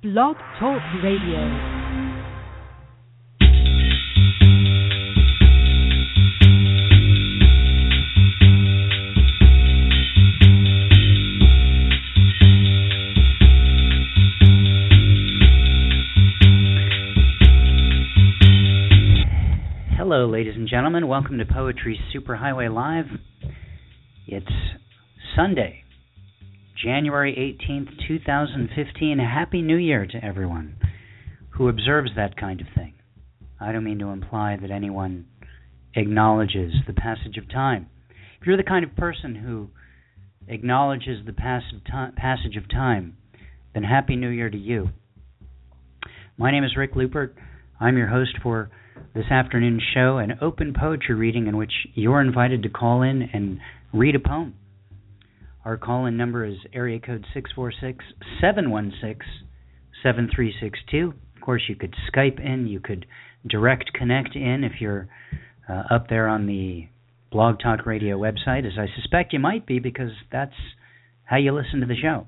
Blog Talk Radio. Hello, ladies and gentlemen. Welcome to Poetry Superhighway Live. It's Sunday, January 18th, 2015. Happy New Year to everyone who observes that kind of thing. I don't mean to imply that anyone acknowledges the passage of time. If you're the kind of person who acknowledges the passage of time, then Happy New Year to you. My name is Rick Lupert. I'm your host for this afternoon's show, an open poetry reading in which you're invited to call in and read a poem. Our call in number is area code 646 716 7362. Of course, you could Skype in, you could direct connect in if you're uh, up there on the Blog Talk Radio website, as I suspect you might be because that's how you listen to the show.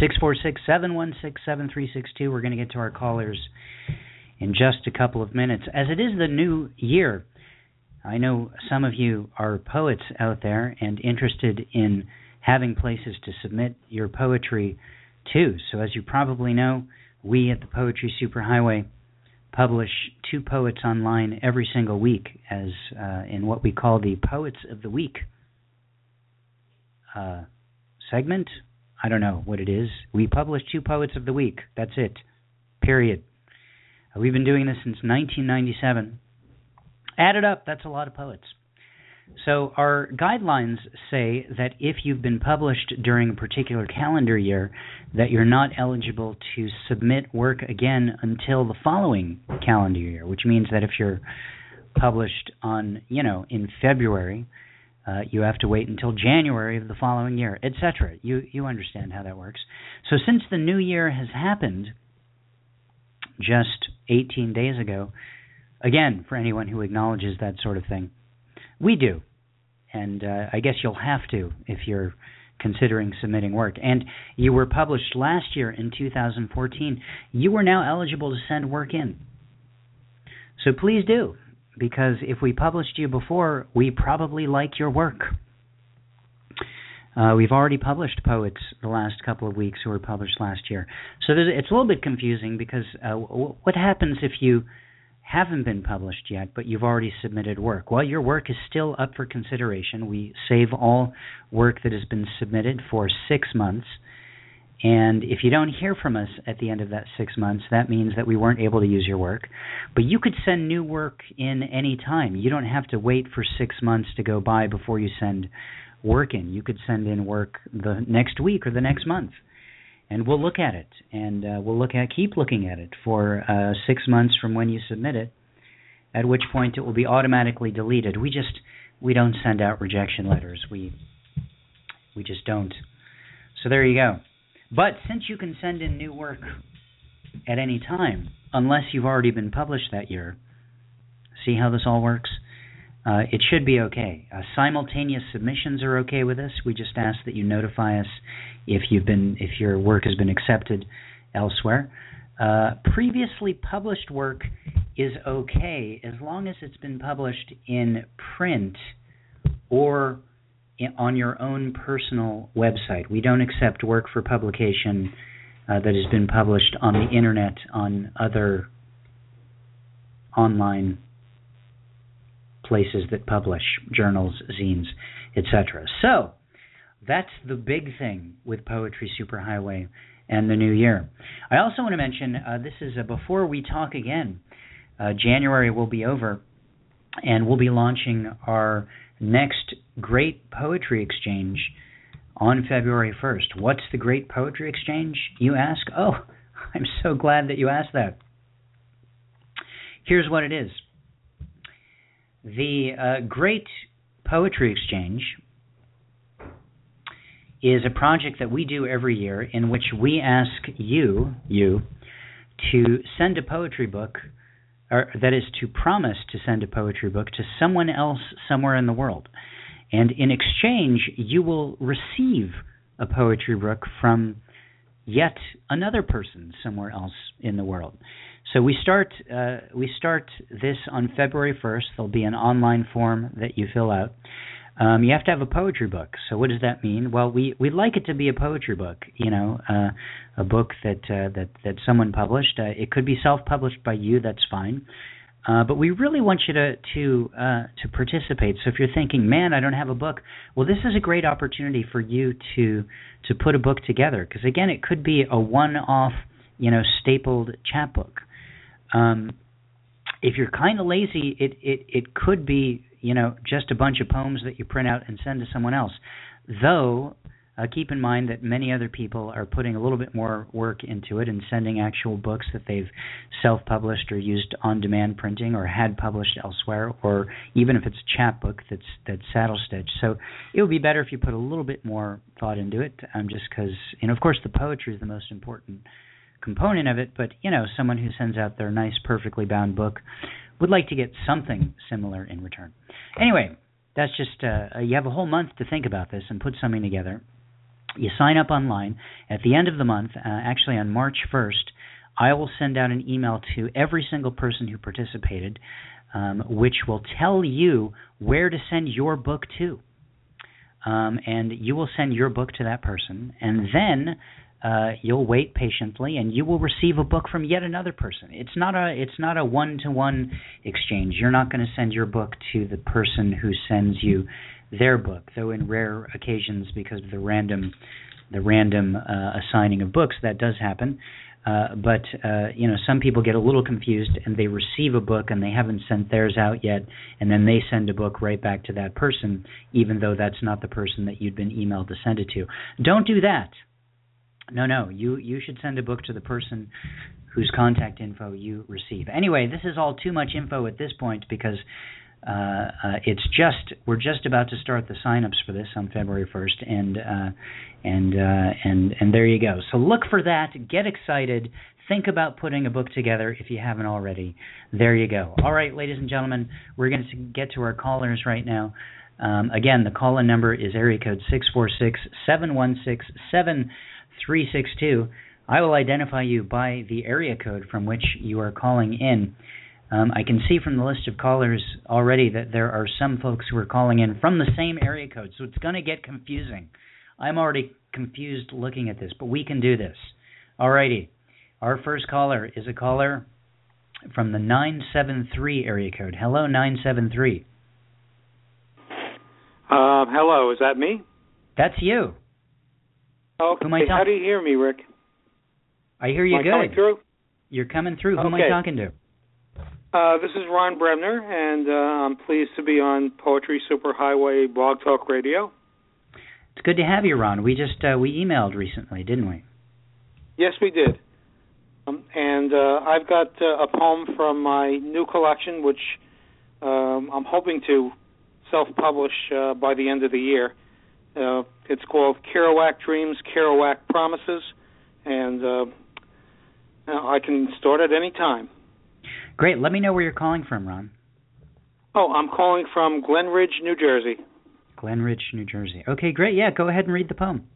646 716 7362. We're going to get to our callers in just a couple of minutes. As it is the new year, I know some of you are poets out there and interested in having places to submit your poetry to. So, as you probably know, we at the Poetry Superhighway publish two poets online every single week, as uh, in what we call the Poets of the Week uh, segment. I don't know what it is. We publish two Poets of the Week. That's it. Period. Uh, we've been doing this since 1997. Added up, that's a lot of poets. So our guidelines say that if you've been published during a particular calendar year, that you're not eligible to submit work again until the following calendar year, which means that if you're published on, you know, in February, uh, you have to wait until January of the following year, etc. You you understand how that works. So since the new year has happened just 18 days ago, again for anyone who acknowledges that sort of thing, we do, and uh, I guess you'll have to if you're considering submitting work. And you were published last year in 2014. You are now eligible to send work in. So please do because if we published you before, we probably like your work. Uh, we've already published poets the last couple of weeks who were published last year. So it's a little bit confusing because uh, what happens if you haven't been published yet, but you've already submitted work? Well, your work is still up for consideration. We save all work that has been submitted for six months. And if you don't hear from us at the end of that six months, that means that we weren't able to use your work. But you could send new work in any time. You don't have to wait for six months to go by before you send work in. You could send in work the next week or the next month, and we'll look at it. And uh, we'll look at keep looking at it for uh, six months from when you submit it. At which point it will be automatically deleted. We just we don't send out rejection letters. We we just don't. So there you go. But since you can send in new work at any time, unless you've already been published that year, see how this all works? Uh, it should be okay. Uh, simultaneous submissions are okay with us. We just ask that you notify us if you've been if your work has been accepted elsewhere. Uh, previously published work is okay as long as it's been published in print or on your own personal website. We don't accept work for publication uh, that has been published on the internet on other online places that publish journals, zines, etc. So that's the big thing with Poetry Superhighway and the new year. I also want to mention uh, this is before we talk again. Uh, January will be over, and we'll be launching our next Great Poetry Exchange on February 1st. What's the Great Poetry Exchange, you ask? Oh, I'm so glad that you asked that. Here's what it is the uh, Great Poetry Exchange is a project that we do every year in which we ask you, you, to send a poetry book, or that is to promise to send a poetry book to someone else somewhere in the world. And in exchange, you will receive a poetry book from yet another person somewhere else in the world. So we start uh, we start this on February 1st. There'll be an online form that you fill out. Um, you have to have a poetry book. So what does that mean? Well, we we like it to be a poetry book. You know, uh, a book that uh, that that someone published. Uh, it could be self-published by you. That's fine. Uh, but we really want you to to uh, to participate. So if you're thinking, man, I don't have a book, well, this is a great opportunity for you to to put a book together. Because again, it could be a one-off, you know, stapled chapbook. Um, if you're kind of lazy, it it it could be you know just a bunch of poems that you print out and send to someone else. Though uh, keep in mind that many other people are putting a little bit more work into it and sending actual books that they've self-published or used on-demand printing or had published elsewhere, or even if it's a chapbook that's that's saddle stitched. So it would be better if you put a little bit more thought into it, um, just because know, of course, the poetry is the most important component of it. But you know, someone who sends out their nice, perfectly bound book would like to get something similar in return. Anyway, that's just uh, you have a whole month to think about this and put something together you sign up online. At the end of the month, uh, actually on March 1st, I will send out an email to every single person who participated, um, which will tell you where to send your book to. Um, and you will send your book to that person, and then uh, you'll wait patiently, and you will receive a book from yet another person. It's not a it's not a one to one exchange. You're not going to send your book to the person who sends you their book, though in rare occasions because of the random the random uh, assigning of books that does happen. Uh, but uh, you know, some people get a little confused and they receive a book and they haven't sent theirs out yet, and then they send a book right back to that person, even though that's not the person that you'd been emailed to send it to. Don't do that. No, no, you you should send a book to the person whose contact info you receive. Anyway, this is all too much info at this point because uh, uh, it's just we're just about to start the signups for this on February 1st, and uh, and uh, and and there you go. So look for that. Get excited. Think about putting a book together if you haven't already. There you go. All right, ladies and gentlemen, we're going to get to our callers right now. Um, again, the call-in number is area code six four six seven one six seven three six two. I will identify you by the area code from which you are calling in. Um, I can see from the list of callers already that there are some folks who are calling in from the same area code, so it's going to get confusing. I'm already confused looking at this, but we can do this. Alrighty. Our first caller is a caller from the 973 area code. Hello, 973. Uh, hello, is that me? That's you. Okay. How do you hear me, Rick? I hear you Am good. I coming through? You're coming through. Who okay. am I talking to? Uh, this is Ron Bremner, and uh, I'm pleased to be on Poetry Superhighway Blog Talk Radio. It's good to have you, Ron. We just uh, we emailed recently, didn't we? Yes, we did. Um, and uh, I've got uh, a poem from my new collection, which um, I'm hoping to self-publish uh, by the end of the year. Uh, it's called Kerouac Dreams, Kerouac Promises, and uh, I can start at any time. Great. Let me know where you're calling from, Ron. Oh, I'm calling from Glen Ridge, New Jersey. Glen Ridge, New Jersey. Okay, great. Yeah, go ahead and read the poem.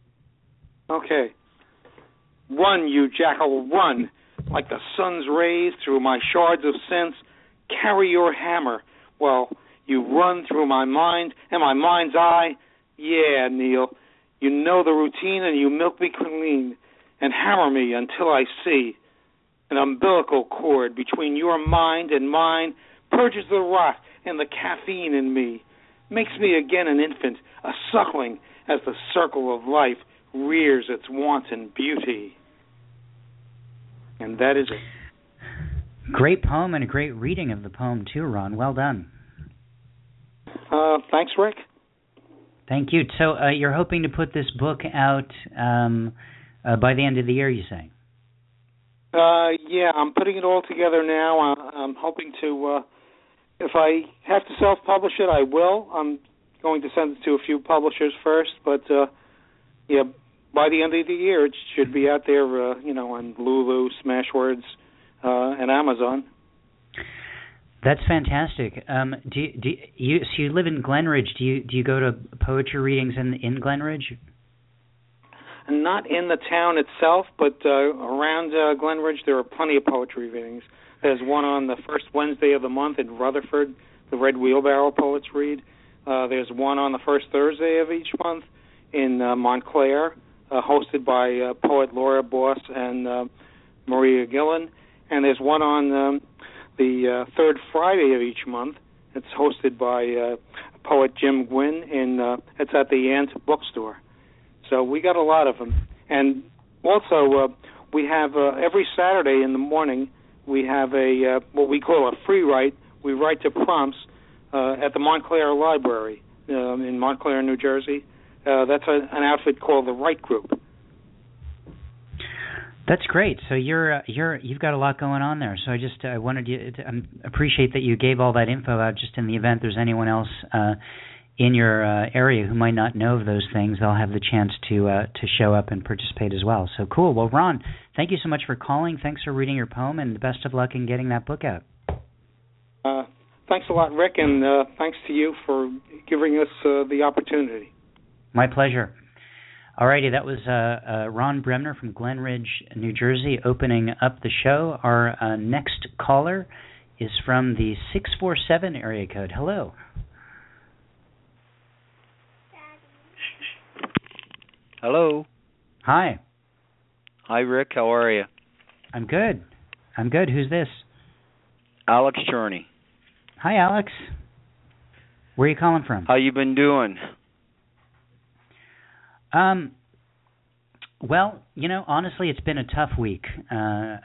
Okay. Run, you jackal, run, like the sun's rays through my shards of sense. Carry your hammer. Well, you run through my mind and my mind's eye. Yeah, Neil, you know the routine and you milk me clean and hammer me until I see an umbilical cord between your mind and mine purges the rot and the caffeine in me, makes me again an infant, a suckling, as the circle of life rears its wanton beauty. And that is it. Great poem and a great reading of the poem too, Ron. Well done. Uh, thanks, Rick. Thank you. So uh, you're hoping to put this book out um, uh, by the end of the year, you say? Uh, yeah, I'm putting it all together now. I'm hoping to, uh, if I have to self-publish it, I will. I'm going to send it to a few publishers first, but uh, yeah, by the end of the year, it should be out there, uh, you know, on Lulu, Smashwords, uh, and Amazon. That's fantastic. Um, do you, do you so you live in Glen Ridge? Do you do you go to poetry readings in in Glen Ridge? not in the town itself, but uh, around uh, Glen Ridge, there are plenty of poetry readings. There's one on the first Wednesday of the month in Rutherford, the Red Wheelbarrow Poets Read. Uh, there's one on the first Thursday of each month in uh, Montclair, uh, hosted by uh, poet Laura Boss and uh, Maria Gillan. And there's one on um, the uh, third Friday of each month. It's hosted by uh, poet Jim Gwynn in uh, it's at the Ant Bookstore. So we got a lot of them, and also uh, we have uh, every Saturday in the morning we have a uh, what we call a free write. We write to prompts uh, at the Montclair Library um, in Montclair, New Jersey. Uh, that's a, an outfit called the Write Group. That's great. So you're uh, you're you've got a lot going on there. So I just I wanted you to um, appreciate that you gave all that info out. Just in the event there's anyone else uh, in your uh, area who might not know of those things, they'll have the chance to uh, to show up and participate as well. So cool. Well, Ron, thank you so much for calling. Thanks for reading your poem, and the best of luck in getting that book out. Uh, thanks a lot, Rick, and uh, thanks to you for giving us uh, the opportunity. My pleasure. Alrighty, that was uh, uh, Ron Bremner from Glen Ridge, New Jersey, opening up the show. Our uh, next caller is from the 647 area code. Hello. Hello. Hi. Hi, Rick. How are you? I'm good. I'm good. Who's this? Alex Cherney. Hi, Alex. Where are you calling from? How you been doing? Um, well, you know, honestly, it's been a tough week. Uh,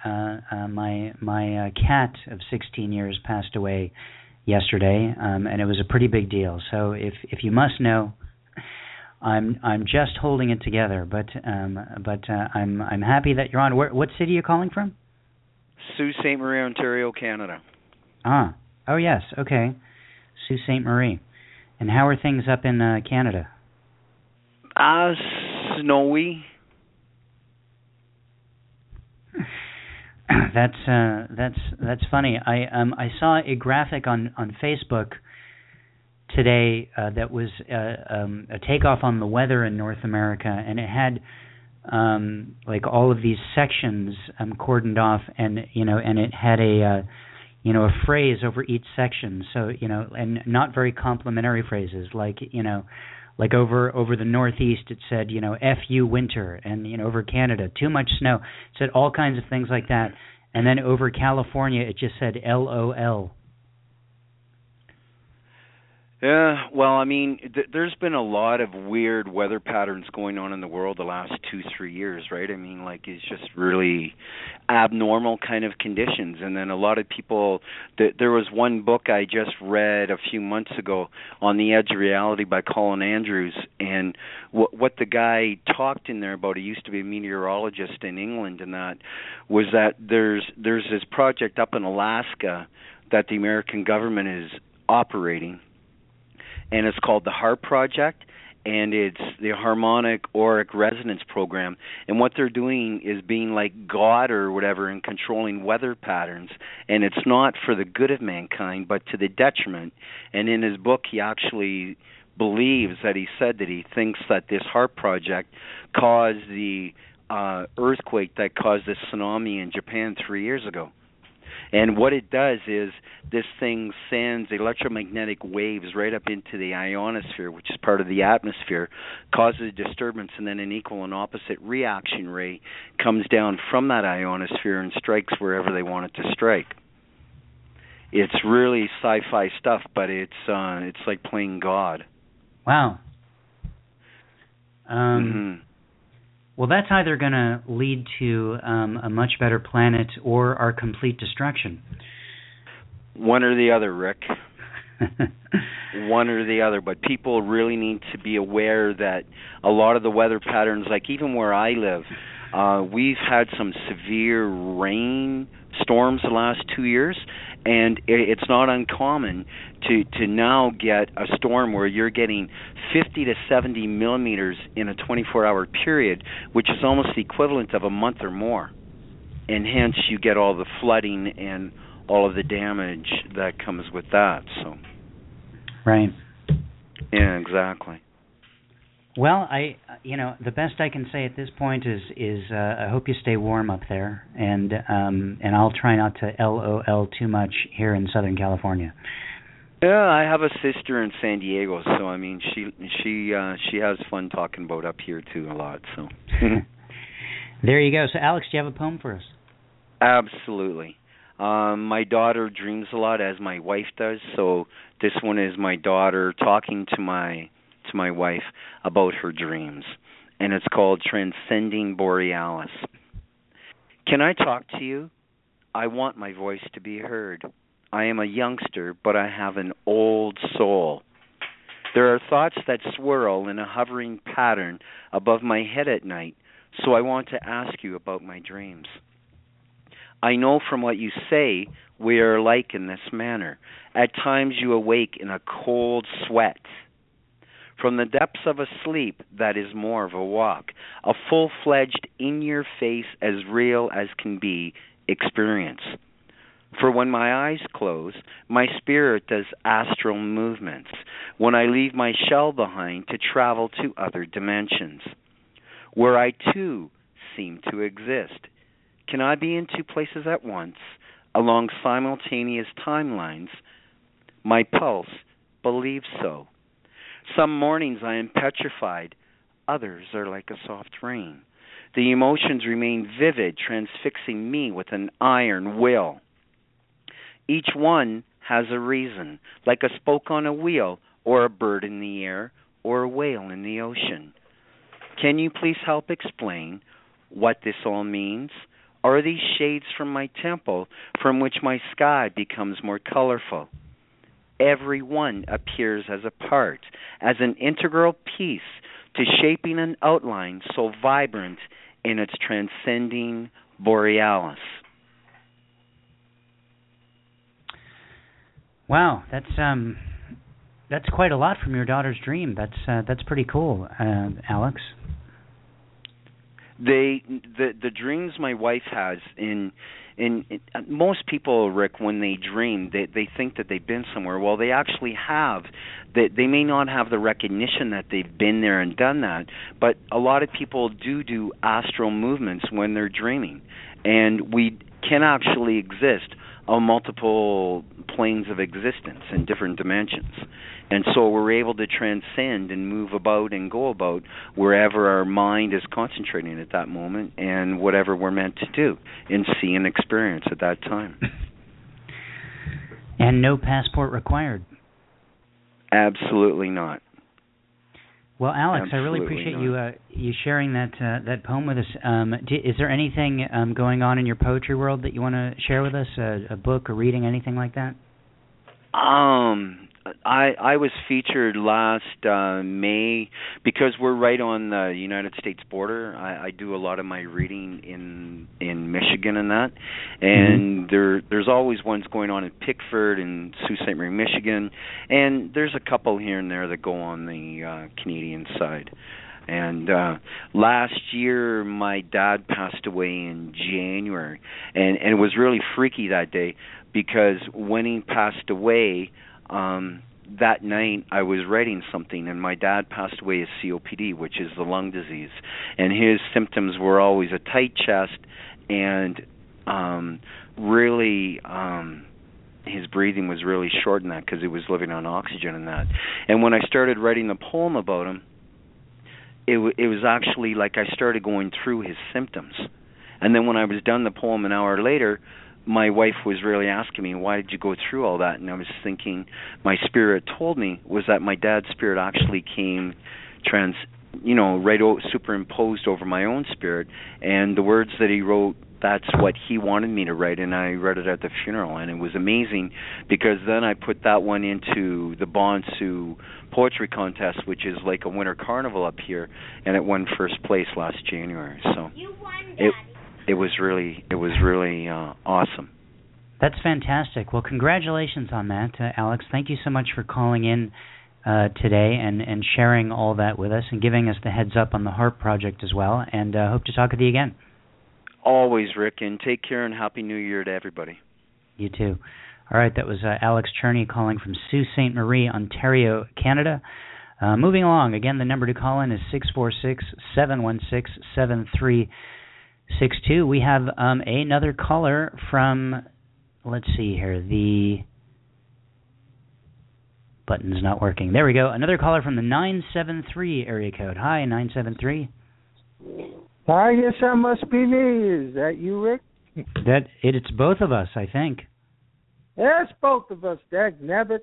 uh, uh, my my uh, cat of 16 years passed away yesterday, um, and it was a pretty big deal. So, if if you must know, I'm I'm just holding it together. But um, but uh, I'm I'm happy that you're on. Where, what city are you calling from? Sault Ste. Marie, Ontario, Canada. Ah, oh yes, okay, Sault Ste. Marie. And how are things up in uh, Canada? Uh, snowy. that's uh, that's that's funny. I um I saw a graphic on on Facebook today uh, that was uh, um, a takeoff on the weather in North America, and it had um, like all of these sections um, cordoned off, and you know, and it had a uh, you know a phrase over each section. So you know, and not very complimentary phrases like you know like over over the northeast it said you know "fu winter and you know over canada too much snow. It said all kinds of things like that. And then over california it just said lol Yeah, well, I mean, th- there's been a lot of weird weather patterns going on in the world the last two, three years, right? I mean, like it's just really abnormal kind of conditions, and then a lot of people. Th- there was one book I just read a few months ago, "On the Edge of Reality" by Colin Andrews, and what what the guy talked in there about. He used to be a meteorologist in England, and that was that there's there's this project up in Alaska that the American government is operating and it's called the HAARP Project, and it's the Harmonic Auric Resonance Program. And what they're doing is being like God or whatever and controlling weather patterns, and it's not for the good of mankind, but to the detriment. And in his book, he actually believes that he said that he thinks that this HAARP project caused the uh, earthquake that caused the tsunami in Japan three years ago. And what it does is this thing sends electromagnetic waves right up into the ionosphere, which is part of the atmosphere, causes a disturbance, and then an equal and opposite reaction ray comes down from that ionosphere and strikes wherever they want it to strike. It's really sci-fi stuff, but it's uh, it's like playing God. wow um hmm well that's either going to lead to um a much better planet or our complete destruction One or the other, Rick. one or the other but people really need to be aware that a lot of the weather patterns like even where I live uh we've had some severe rain storms the last 2 years and it's not uncommon to to now get a storm where you're getting 50 to 70 millimeters in a 24 hour period which is almost the equivalent of a month or more. And hence you get all the flooding and all of the damage that comes with that so. Right. Yeah, exactly. Well, I you know the best I can say at this point is is uh, I hope you stay warm up there, and um, and I'll try not to LOL too much here in Southern California. Yeah, I have a sister in San Diego, so I mean she she uh she has fun talking about up here too a lot. So there you go. So Alex, do you have a poem for us? Absolutely. Um my daughter dreams a lot as my wife does, so this one is my daughter talking to my to my wife about her dreams, and it's called Transcending Borealis. Can I talk to you? I want my voice to be heard. I am a youngster, but I have an old soul. There are thoughts that swirl in a hovering pattern above my head at night, so I want to ask you about my dreams. I know from what you say we are alike in this manner. At times you awake in a cold sweat from the depths of a sleep that is more of a walk, a full fledged, in your face, as real as can be experience. For when my eyes close, my spirit does astral movements, when I leave my shell behind to travel to other dimensions, where I too seem to exist. Can I be in two places at once, along simultaneous timelines? My pulse believes so. Some mornings I am petrified, others are like a soft rain. The emotions remain vivid, transfixing me with an iron will. Each one has a reason, like a spoke on a wheel, or a bird in the air, or a whale in the ocean. Can you please help explain what this all means? Are these shades from my temple from which my sky becomes more colorful? Every one appears as a part, as an integral piece to shaping an outline so vibrant in its transcending borealis. Wow, that's um that's quite a lot from your daughter's dream. That's uh, that's pretty cool, uh, Alex. They the the dreams my wife has in and it, uh, most people rick when they dream they they think that they've been somewhere. Well they actually have. That they, they may not have the recognition that they've been there and done that but a lot of people do do astral movements when they're dreaming. And we can actually exist on multiple planes of existence in different dimensions and so we're able to transcend and move about and go about wherever our mind is concentrating at that moment and whatever we're meant to do and see and experience at that time. And no passport required. Absolutely not. Well, Alex, Absolutely I really appreciate not. you uh, you sharing that uh, that poem with us. Um, do, is there anything um, going on in your poetry world that you want to share with us? A, a book, a reading, anything like that? Um, I I was featured last uh, May because we're right on the United States border. I, I do a lot of my reading in in Michigan and that, and Mm-hmm. there there's always ones going on in Pickford and Sault Ste. Marie, Michigan, and there's a couple here and there that go on the uh, Canadian side. And uh last year my dad passed away in January and and it was really freaky that day because when he passed away um that night I was writing something and my dad passed away of COPD which is the lung disease. And his symptoms were always a tight chest and um really um his breathing was really short in that because he was living on oxygen and that. And when I started writing the poem about him it w- it was actually like I started going through his symptoms. And then when I was done the poem an hour later my wife was really asking me why did you go through all that? And I was thinking my spirit told me was that my dad's spirit actually came trans you know right o- superimposed over my own spirit. And the words that he wrote that's what he wanted me to write. And I read it at the funeral. And it was amazing because then I put that one into the Bon Soo poetry contest which is like a winter carnival up here. And it won first place last January. So You won, Daddy. it was really it was really uh awesome That's fantastic. Well, congratulations on that, uh, Alex. Thank you so much for calling in uh, today and, and sharing all that with us and giving us the heads up on the HAARP project as well. And uh, hope to talk with you again. always Rick and take care and happy new year to everybody You too. All right, that was uh, Alex Cherney calling from Sault Ste. Marie, Ontario, Canada. Uh, moving along, again, the number to call in is six four six seven one six seven three six two. We have um, another caller from, let's see here, the button's not working. There we go. Another caller from the 973 area code. Hi, 973. I guess that must be me. Is that you, Rick? That it, it's both of us, I think. Yes, both of us. Dag nabbit.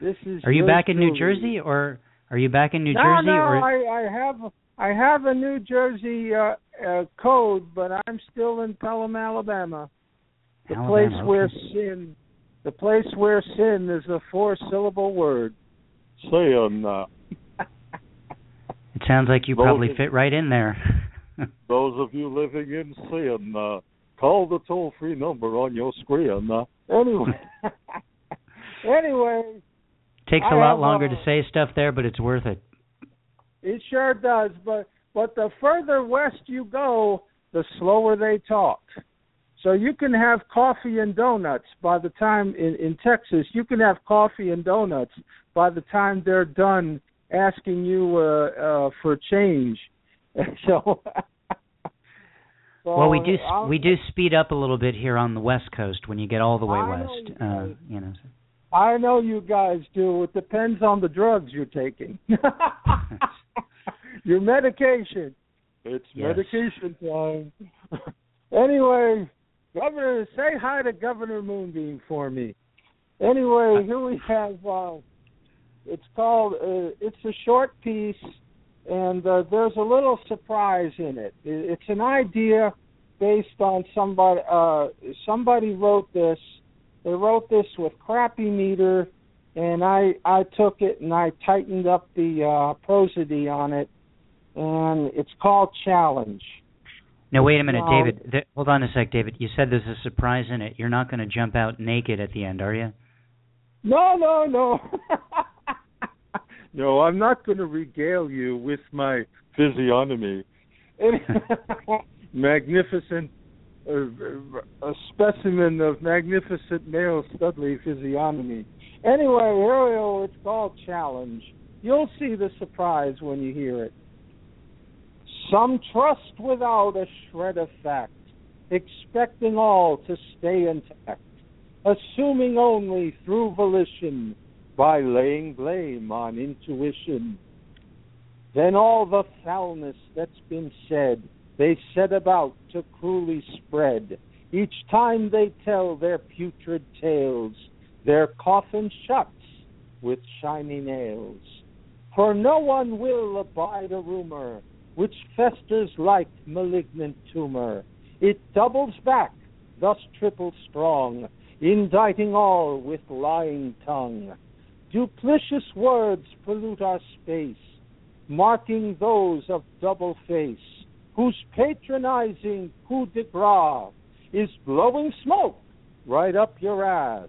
This is. Are you back in New. Jersey, or are you back in New no, Jersey? no, or I, I have I have a New Jersey uh, uh, code, but I'm still in Pelham, Alabama, the Alabama, place okay. where sin, the place where sin is a four-syllable word. Sin. Uh, It sounds like you Both probably of- fit right in there. those of you living in sin, uh, call the toll-free number on your screen. Uh, anyway, anyway, Takes a I lot longer uh, to say stuff there, but it's worth it. It sure does, but but the further west you go, the slower they talk. So you can have coffee and donuts by the time in in Texas, you can have coffee and donuts by the time they're done asking you uh, uh for change. so so, well, we do I'll- we do speed up a little bit here on the West Coast when you get all the way I know west. you Uh, you know. I know you guys do. It depends on the drugs you're taking. Your medication. It's Yes. medication time. anyway, Governor, say hi to Governor Moonbeam for me. Anyway, here we have. Uh, it's called. Uh, it's a short piece, and uh, there's a little surprise in it. It- It's an idea based on somebody. Uh, somebody wrote this they wrote this with crappy meter and I I took it and I tightened up the uh prosody on it and it's called challenge. Now wait a minute, No. David. Th- hold on a sec, David. You said there's a surprise in it. You're not going to jump out naked at the end, are you? No, no, no. no, I'm not going to regale you with my physiognomy. Magnificent uh, a specimen of magnificent male studly physiognomy. Anyway, go. It's called Challenge. You'll see the surprise when you hear it. Some trust without a shred of fact, expecting all to stay intact, assuming only through volition, by laying blame on intuition. Then all the foulness that's been said, they set about to cruelly spread. Each time they tell their putrid tales, their coffin shuts with shiny nails. For no one will abide a rumor which festers like malignant tumor. It doubles back, thus triple strong, indicting all with lying tongue. Duplicitous words pollute our space, marking those of double face, whose patronizing coup de grace is blowing smoke right up your ass.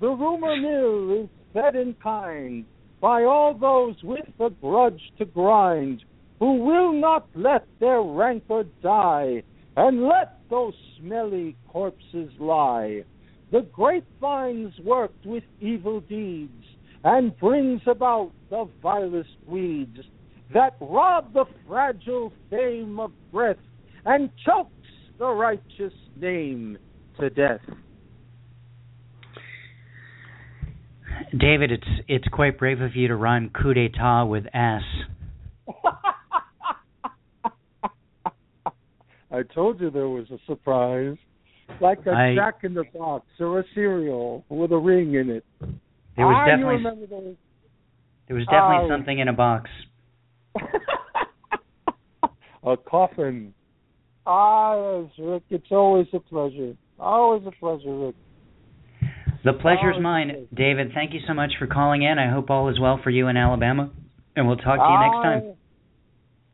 The rumor mill is fed in kind by all those with a grudge to grind, who will not let their rancor die, and let those smelly corpses lie. The grapevine's worked with evil deeds, and brings about the vilest weeds that rob the fragile fame of breath, and chokes the righteous name to death. David, it's it's quite brave of you to rhyme coup d'état with ass. I told you there was a surprise. Like a I- jack in the box or a cereal with a ring in it. There was ah, definitely remember those. there was definitely Oh. something in a box. a coffin. Ah, yes, Rick, it's always a pleasure. Always a pleasure, Rick. The pleasure's Oh, mine. David. Thank you so much for calling in. I hope all is well for you in Alabama, and we'll talk to you next time.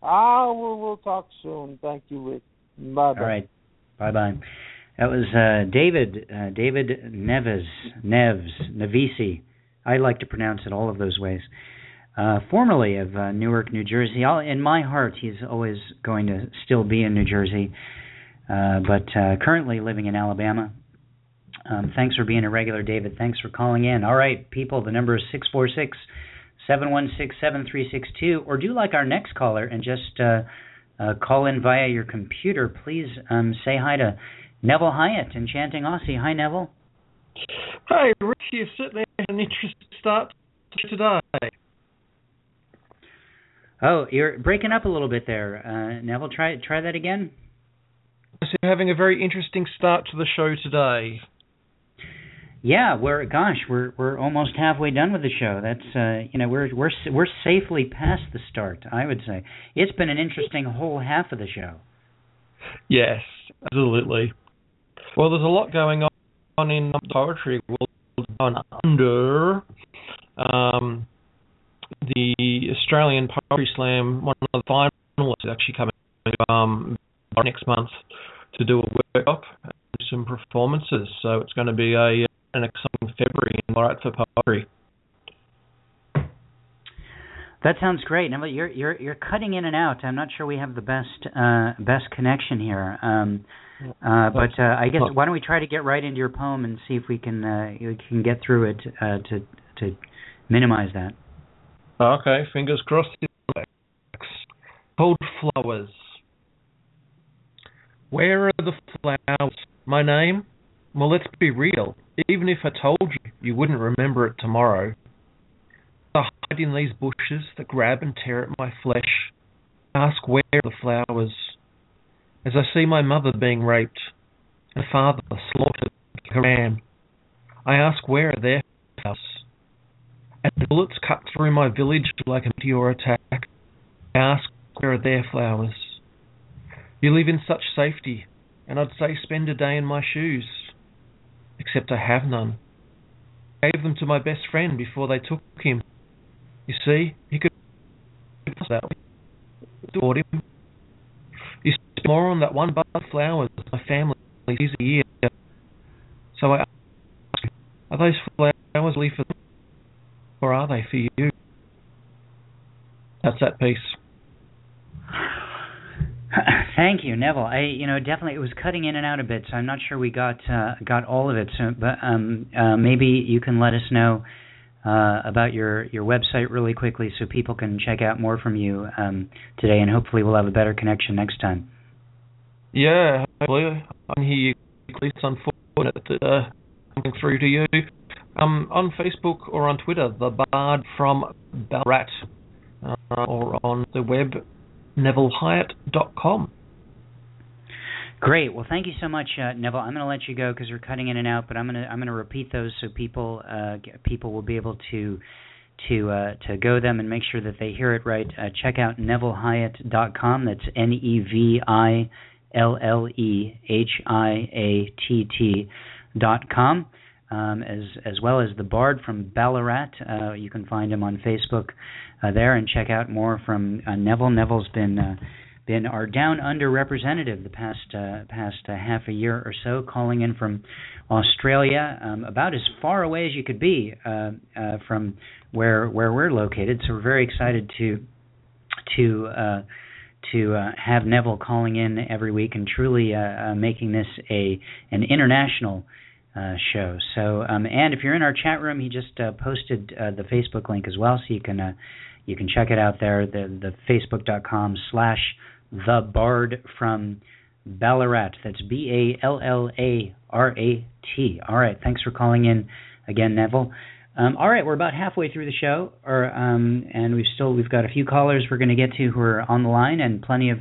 Ah, we'll, we'll talk soon. Thank you, Rick. Bye. All right. Bye bye. That was uh, David uh, David Neves Neves Nevisi. I like to pronounce it all of those ways. Uh, formerly of uh, Newark, New Jersey. I'll, in my heart, he's always going to still be in New Jersey, uh, but uh, currently living in Alabama. Um, thanks for being a regular, David. Thanks for calling in. All right, people, the number is six four six 716-7362 or do like our next caller and just uh, call in via your computer. Please um, say hi to Neville Hiatt, Enchanting Aussie. Hi, Neville. Hi, Rick. You certainly had an interesting start today. Oh, you're breaking up a little bit there, uh, Neville. Try try that again. So you're having a very interesting start to the show today. Yeah, we're gosh, we're we're almost halfway done with the show. That's uh, you know we're we're we're safely past the start. I would say it's been an interesting whole half of the show. Yes, absolutely. Well, there's a lot going on in poetry world under um, the Australian Poetry Slam. One of the finalists is actually coming um, next month to do a workshop and some performances. So it's going to be a an exciting February in Ballarat for poetry. That sounds great. Now, you're you're you're cutting in and out. I'm not sure we have the best uh, best connection here. Um, uh, but uh, I guess why don't we try to get right into your poem and see if we can uh, we can get through it uh, to to minimize that. Okay, fingers crossed. Cold flowers. Where are the flowers? My name? Well, let's be real. Even if I told you, you wouldn't remember it tomorrow. I hide in these bushes that grab and tear at my flesh. Ask where are the flowers? As I see my mother being raped and father slaughtered like a ram, I ask where are their flowers? And the bullets cut through my village like a meteor attack. I ask where are their flowers? You live in such safety, and I'd say spend a day in my shoes. Except I have none. I gave them to my best friend before they took him. You see, he could that way. him. You spend more on that one bud of flowers my family sees a year. So I are those flowers leaf for them, or are they for you? That's that piece. Thank you, Neville. I, you know, definitely it was cutting in and out a bit, so I'm not sure we got uh, got all of it. So, but um, uh, maybe you can let us know uh, about your your website really quickly, so people can check out more from you um, today, and hopefully we'll have a better connection next time. Yeah, hopefully I hear you. It's unfortunate uh, coming through to you. Um, on Facebook or on Twitter, the Bard from Ballarat, uh, or on the web nevillehiatt.com. Great. Well, thank you so much, uh, Neville. I'm going to let you go because we're cutting in and out, but I'm going to I'm going to repeat those so people uh, people will be able to to uh, to go them and make sure that they hear it right. Uh, check out nevillehiatt.com. That's N E V I L L E H I A T T dot com. Um, as as well as the Bard from Ballarat. Uh, you can find him on Facebook uh, there and check out more from uh, Neville. Neville's been uh, been our down under representative the past uh, past uh, half a year or so, calling in from Australia, um, about as far away as you could be uh, uh, from where where we're located. So we're very excited to to uh, to uh, have Neville calling in every week and truly uh, uh, making this a an international uh, show. So, um, and if you're in our chat room, he just uh, posted uh, the Facebook link as well, so you can you can check it out there. The the Facebook.com slash the Bard from Ballarat. That's B A L L A R A T. All right, thanks for calling in again, Neville. Um, all right, we're about halfway through the show, or um, and we've still we've got a few callers we're going to get to who are on the line, and plenty of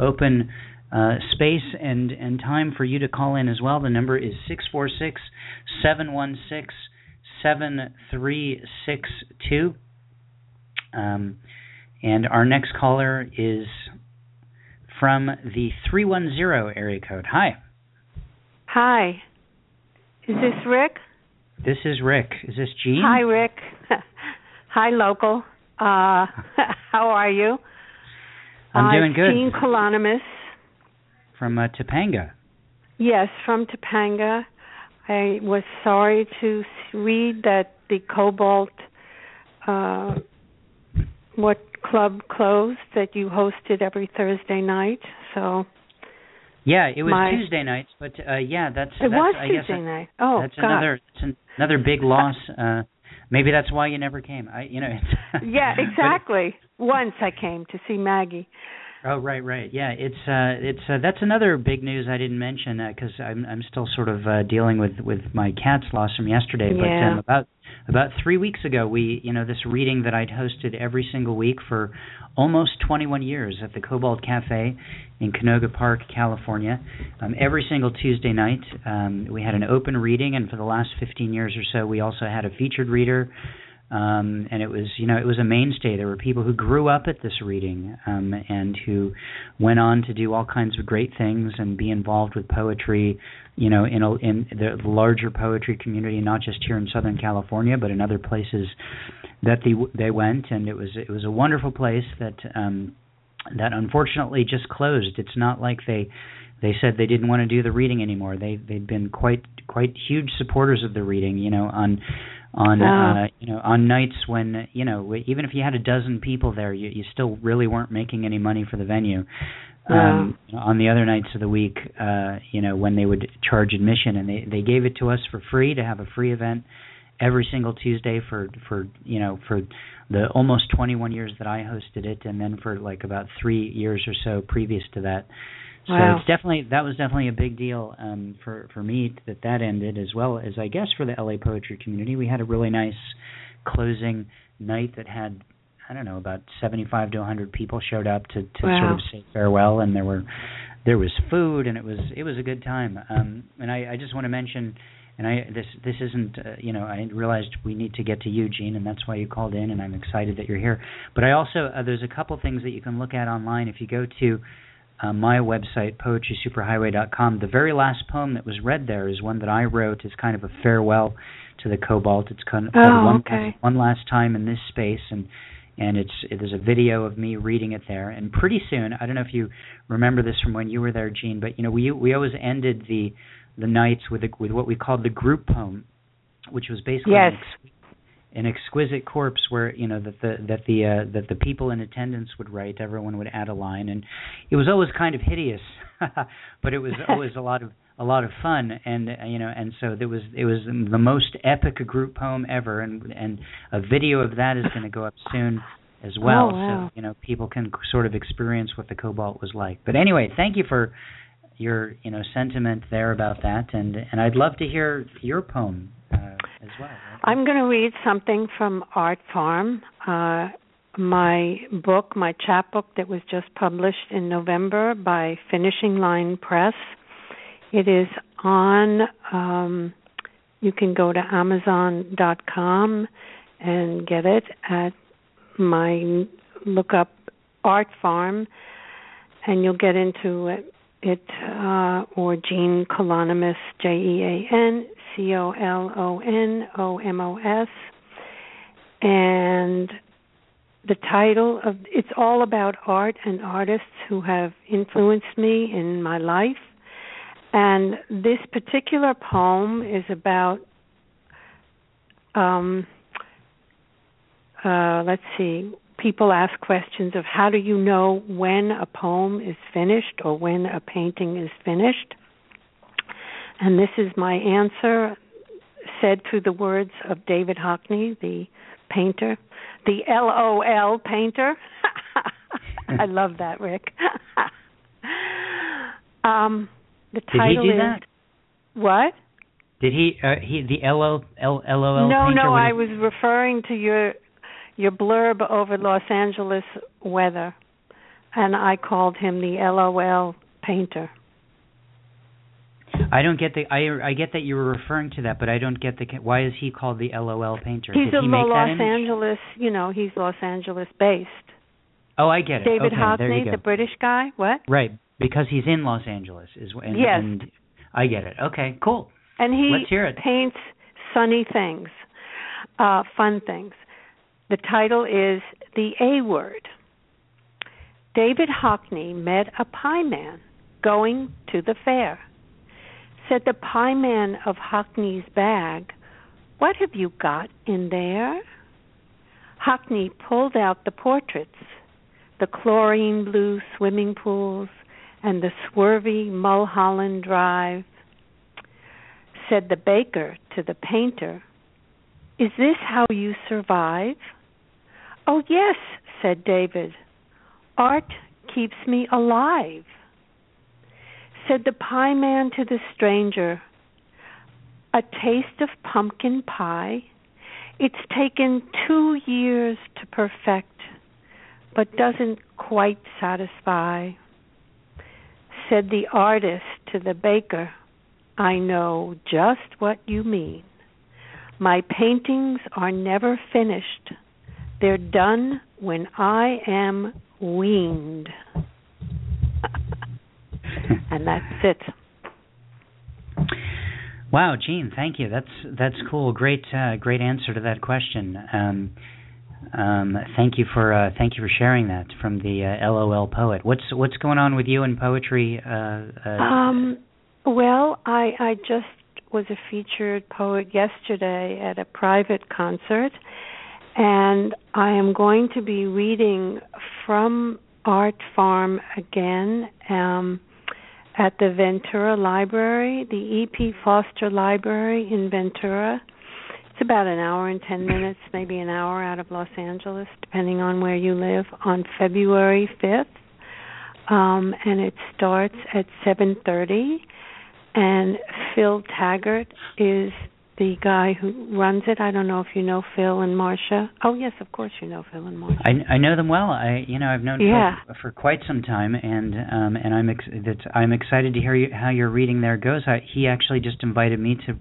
open uh, space and and time for you to call in as well. The number is six four six seven one six seven three six two. Um, and our next caller is from the 310 area code. Hi. Hi. Is this Rick? This is Rick. Is this Jean? Hi, Rick. Hi, local. Uh, how are you? I'm uh, doing good. Jean Colonomos. From uh, Topanga. Yes, from Topanga. I was sorry to read that the Cobalt, uh, what club closed that you hosted every Thursday night. So yeah, it was My- Tuesday nights, but uh, yeah, that's it that's, was I guess Tuesday night. Oh, that's God. another that's an, another big loss. Uh, maybe that's why you never came. I, you know. yeah, exactly. Once I came to see Maggie. Oh right, right, yeah. It's uh, it's uh, that's another big news I didn't mention because uh, I'm I'm still sort of uh, dealing with with my cat's loss from yesterday. Yeah. But um, about about three weeks ago, we you know this reading that I'd hosted every single week for almost 21 years at the Cobalt Cafe in Canoga Park, California. Um, every single Tuesday night, um, we had an open reading, and for the last 15 years or so, we also had a featured reader um, and it was you know it was a mainstay. There were people who grew up at this reading um, and who went on to do all kinds of great things and be involved with poetry, you know, in a, in the larger poetry community, not just here in Southern California, but in other places that they they went. And it was it was a wonderful place that um, that unfortunately just closed. It's not like they they said they didn't want to do the reading anymore. They they'd been quite quite huge supporters of the reading. You know on on Oh. uh, you know on nights when you know even if you had a dozen people there, you you still really weren't making any money for the venue. Um, on the other nights of the week, uh, you know when they would charge admission, and they they gave it to us for free to have a free event every single Tuesday for for you know for the almost 21 years that I hosted it, and then for like about three years or so previous to that. So Wow. it's definitely that was definitely a big deal um, for for me that that ended, as well as I guess for the LA poetry community. We had a really nice closing night that had I don't know about 75 to 100 people showed up to to Wow. sort of say farewell, and there were there was food, and it was it was a good time. Um, and I, I just want to mention. And I this this isn't uh, you know I realized we need to get to Eugene and that's why you called in and I'm excited that you're here. But I also uh, there's a couple things that you can look at online if you go to uh, my website, poetrysuperhighway.com. The very last poem that was read there is one that I wrote as kind of a farewell to the Cobalt. It's kind of Oh, called one, okay. last, one last time in this space, and and it's there's a video of me reading it there. And pretty soon, I don't know if you remember this from when you were there, Jean, but you know we we always ended the the nights with a, with what we called the group poem, which was basically Yes. an ex- an exquisite corpse where you know that the that the uh, that the people in attendance would write everyone would add a line and it was always kind of hideous but it was always a lot of a lot of fun and uh, you know and so there was it was the most epic group poem ever and and a video of that is going to go up soon as well Oh, wow. so you know people can sort of experience what the cobalt was like but anyway thank you for your you know sentiment there about that and and I'd love to hear your poem uh, as well I'm going to read something from Art Farm, uh, my book, my chapbook that was just published in November by Finishing Line Press. It is on. Um, you can go to Amazon.com and get it at my look up Art Farm, and you'll get into it. It uh, or Jean Colonomos, J E A N C O L O N O M O S, and the title of it's all about art and artists who have influenced me in my life. And this particular poem is about um uh let's see people ask questions of how do you know when a poem is finished or when a painting is finished and this is my answer said through the words of David Hockney the painter the LOL painter I love that Rick um the did he title do is that what Did he? Uh, he the LOL LOL? no, painter no, I was referring to your your blurb over Los Angeles weather, and I called him the LOL painter. I don't get the. I I get that you were referring to that, but I don't get the. Why is he called the LOL painter? He's Did a he make that Los image? Angeles, you know, he's Los Angeles based. Oh, I get it. David okay, Hockney, the British guy. What? Right, because he's in Los Angeles, is and, Yes. and I get it. Okay, cool. And he Let's hear it. paints sunny things, uh, fun things. The title is The A Word. David Hockney met a pie man going to the fair. Said the pie man of Hockney's bag, What have you got in there? Hockney pulled out the portraits, the chlorine blue swimming pools, and the swervy Mulholland Drive said the baker to the painter, Is this how you survive? Oh, yes, said David. Art keeps me alive. Said the pie man to the stranger, A taste of pumpkin pie? It's taken two years to perfect, but doesn't quite satisfy. Said the artist to the baker, I know just what you mean. My paintings are never finished. They're done when I am weaned. and that's it. Wow, Jean, thank you. That's that's cool. Great, uh, great answer to that question. Um, um, thank you for uh, thank you for sharing that from the uh, LOL poet. What's what's going on with you in poetry? Uh, uh, um, well, I I just was a featured poet yesterday at a private concert, and I am going to be reading from Art Farm again um, at the Ventura Library, the E.P. Foster Library in Ventura. It's about an hour and 10 minutes, maybe an hour out of Los Angeles, depending on where you live, on February 5th. Um, and it starts at 7:30 and Phil Taggart is the guy who runs it. I don't know if you know Phil and Marcia. Oh yes, of course you know Phil and Marcia. I I know them well. I you know I've known yeah. Phil for quite some time, and um and I'm ex- that's I'm excited to hear you, how your reading there goes. I, he actually just invited me to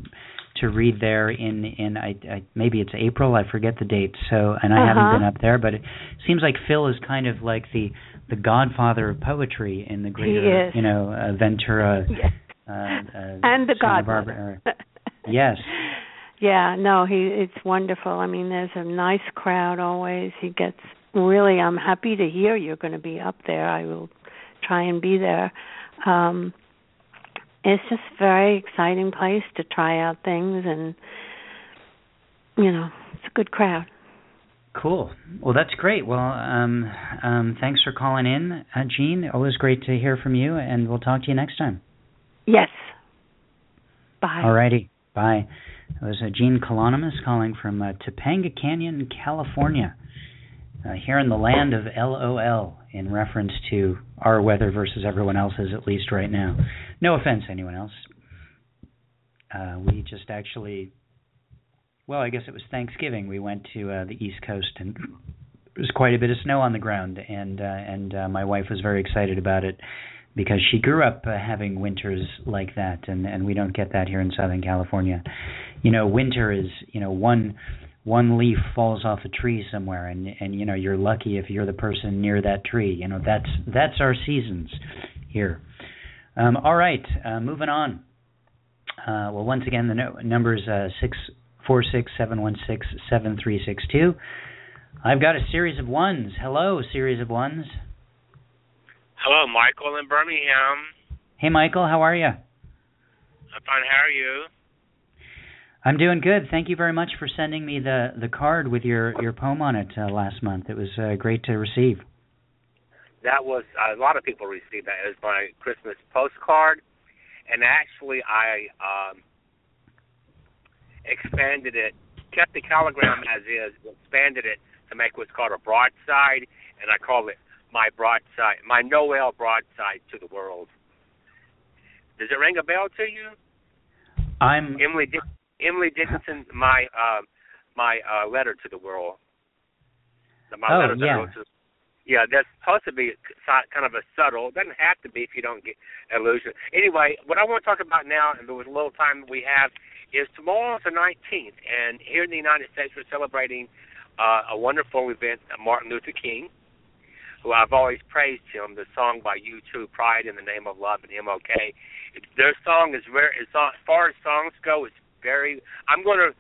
to read there in in I, I maybe it's April. I forget the date. So and I uh-huh. haven't been up there, but it seems like Phil is kind of like the the godfather of poetry in the greater you know uh, Ventura. Yes. Uh, uh, and the Santa. Barbara yes. Yeah, no, he it's wonderful. I mean, there's a nice crowd always. He gets really I'm happy to hear you're going to be up there. I will try and be there. Um it's just a very exciting place to try out things and you know, it's a good crowd. Cool. Well, that's great. Well, um, um, thanks for calling in, uh, Jean. Always great to hear from you, and we'll talk to you next time. Yes. Bye. All righty. Bye. It was uh, Jean Colonomos calling from uh, Topanga Canyon, California, uh, here in the land of LOL, in reference to our weather versus everyone else's, at least right now. No offense, anyone else. Uh, we just actually, well, I guess it was Thanksgiving. We went to uh, the East Coast, and there was quite a bit of snow on the ground, and uh, and uh, my wife was very excited about it because she grew up uh, having winters like that and and we don't get that here in southern california you know winter is you know one one leaf falls off a tree somewhere and and you know you're lucky if you're the person near that tree you know that's that's our seasons here um all right uh moving on uh well once again the no, number is uh 646-716-7362 I've got a series of ones hello series of ones Hello, Michael in Birmingham. Hey, Michael, how are you? I'm fine. How are you? I'm doing good. Thank you very much for sending me the the card with your your poem on it uh, last month. It was uh, great to receive. That was a lot of people received that. It was my Christmas postcard, and actually I um, expanded it, kept the calligram as is, expanded it to make what's called a broadside, and I call it my broadside, my Noel broadside to the world. Does it ring a bell to you? I'm Emily Dick- Emily Dickinson, my uh, my uh, letter to the world. My oh letter yeah. to- yeah, that's supposed to be kind of a subtle. It doesn't have to be if you don't get illusion. Anyway, what I want to talk about now, and with a little time that we have, is tomorrow's the 19th, and here in the United States we're celebrating uh, a wonderful event, Martin Luther King who I've always praised him. The song by U2, "Pride in the Name of Love" and MLK. It, their song is very, as far as songs go, it's very. I'm going to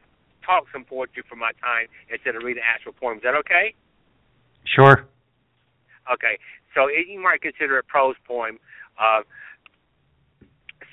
talk some poetry for my time instead of reading actual poems. Is that okay? Sure. Okay, so it, you might consider it prose poem. Uh,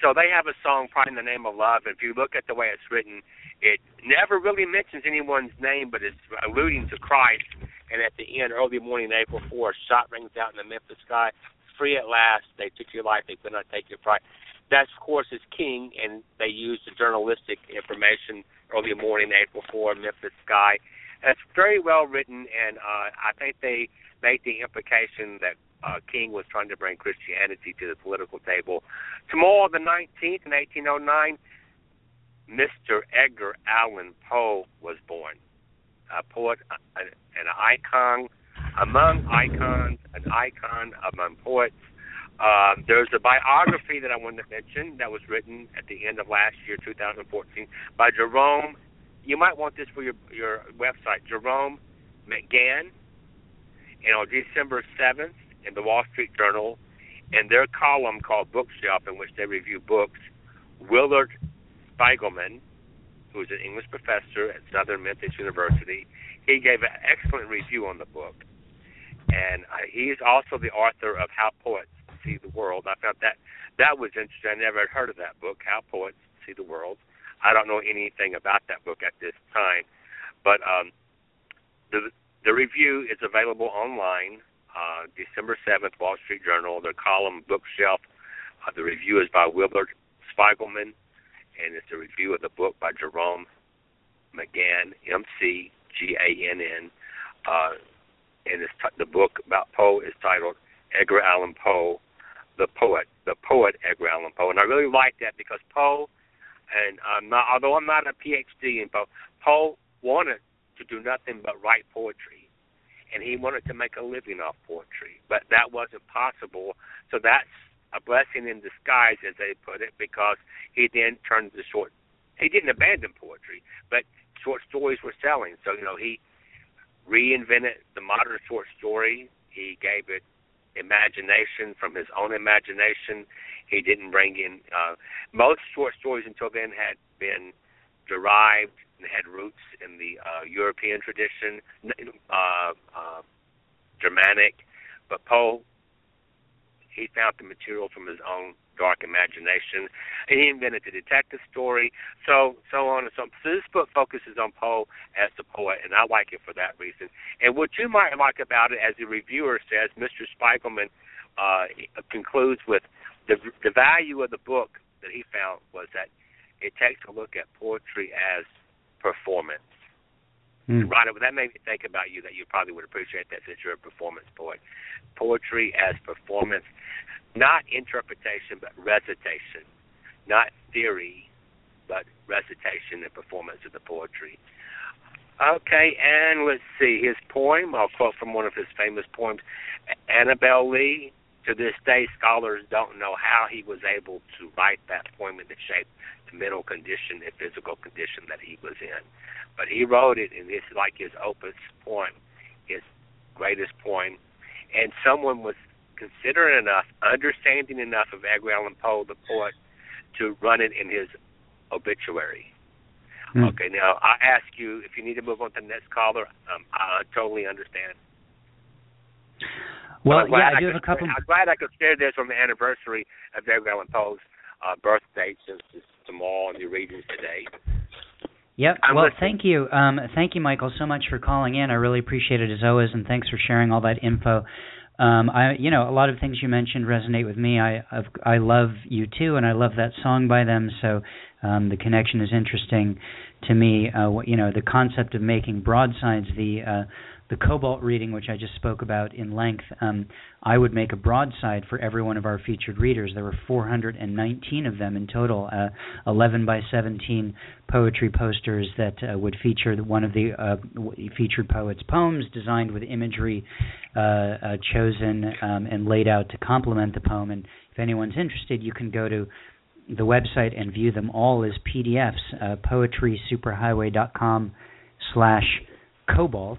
so they have a song, "Pride in the Name of Love." If you look at the way it's written, it never really mentions anyone's name, but it's alluding to Christ and at the end, early morning, April 4th, shot rings out in the Memphis sky. Free at last. They took your life. They could not take your pride. That, of course, is King, and they used the journalistic information early morning, April 4, Memphis Sky. It's very well written, and uh, I think they made the implication that uh, King was trying to bring Christianity to the political table. Tomorrow, the 19th, in 1809, Mr. Edgar Allan Poe was born, a poet, an, an icon among icons, an icon among poets. Uh, there's a biography that I wanted to mention that was written at the end of last year, 2014, by Jerome. You might want this for your your website, Jerome McGann. And on December 7th, in the Wall Street Journal, in their column called Bookshelf, in which they review books, Willard Spiegelman, who is an English professor at Southern Methodist University, he gave an excellent review on the book. And uh, he's also the author of How Poets See the World. I found that that was interesting. I never had heard of that book, How Poets See the World. I don't know anything about that book at this time, but um, the the review is available online. Uh, December seventh, Wall Street Journal. Their column Bookshelf. Uh, the review is by Willard Spiegelman, and it's a review of the book by Jerome McGann, M C G A N N. Uh, and it's t- the book about Poe is titled Edgar Allan Poe, the poet, the poet Edgar Allan Poe, and I really like that because Poe, and I'm not, although I'm not a PhD in Poe, Poe wanted to do nothing but write poetry, and he wanted to make a living off poetry, but that wasn't possible. So that's a blessing in disguise, as they put it, because he then turned to short. He didn't abandon poetry, but short stories were selling. So you know he reinvented the modern short story. He gave it imagination from his own imagination. He didn't bring in uh, most short stories until then had been derived and had roots in the uh, European tradition, uh, uh, Germanic. But Poe, he found the material from his own dark imagination. And he invented the detective story, so so on and so on. So this book focuses on Poe as the poet, and I like it for that reason. And what you might like about it, as the reviewer says, Mr. Spiegelman uh, concludes with the the value of the book that he found was that it takes a look at poetry as performance. Mm. Right, that made me think about you that you probably would appreciate that since you're a performance poet. Poetry as performance not interpretation but recitation, not theory but recitation and performance of the poetry. Okay, and let's see his poem. I'll quote from one of his famous poems. Annabel Lee. To this day, scholars don't know how he was able to write that poem in the shape, the mental condition, and physical condition that he was in. But he wrote it, and it's like his opus poem, his greatest poem. And someone was considerate enough, understanding enough of Edgar Allan Poe, the poet, to run it in his obituary. Mm. Okay, now I ask you if you need to move on to the next caller. Um, I totally understand. Well, yeah, I, I do have a couple. I'm glad I could share this on the anniversary of Edgar Allan Poe's uh, birth date, since it's tomorrow and you're reading today. Yep. I'm well, listening. thank you, um, thank you, Michael, so much for calling in. I really appreciate it as always, and thanks for sharing all that info. Um, I, you know, a lot of things you mentioned resonate with me. I, I've, I love U2, and I love that song by them. So um, the connection is interesting to me. Uh, you know, the concept of making broadsides, the uh, the cobalt reading, which I just spoke about in length, um, I would make a broadside for every one of our featured readers. There were 419 of them in total, uh, 11 by 17 poetry posters that uh, would feature one of the uh, featured poets' poems, designed with imagery uh, uh, chosen um, and laid out to complement the poem. And if anyone's interested, you can go to the website and view them all as PDFs. Uh, poetrysuperhighway.com slash cobalt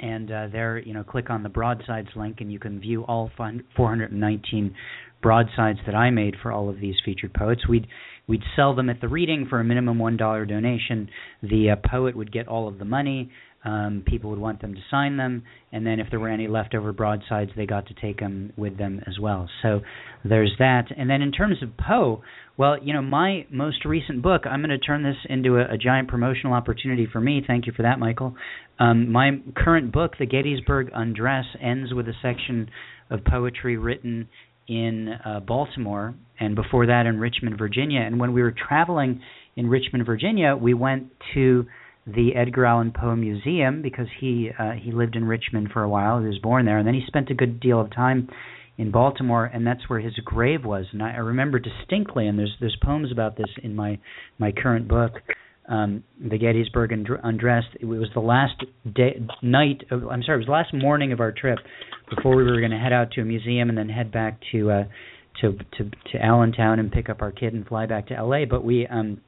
and uh, there, you know, click on the broadsides link, and you can view all 419 broadsides that I made for all of these featured poets. We'd we'd sell them at the reading for a minimum one dollar donation. The uh, poet would get all of the money. Um, people would want them to sign them, and then if there were any leftover broadsides, they got to take them with them as well. So there's that. And then in terms of Poe, well, you know, my most recent book, I'm going to turn this into a, a giant promotional opportunity for me. Thank you for that, Michael. Um, my current book, The Gettysburg Undress, ends with a section of poetry written in uh, Baltimore, and before that in Richmond, Virginia. And when we were traveling in Richmond, Virginia, we went to the Edgar Allan Poe Museum because he uh, he lived in Richmond for a while. He was born there, and then he spent a good deal of time in Baltimore, and that's where his grave was. And I, I remember distinctly, and there's there's poems about this in my my current book, um, the Gettysburg Undressed. It was the last day night. Of, I'm sorry, it was the last morning of our trip before we were going to head out to a museum and then head back to uh, to to to Allentown and pick up our kid and fly back to L.A. But we um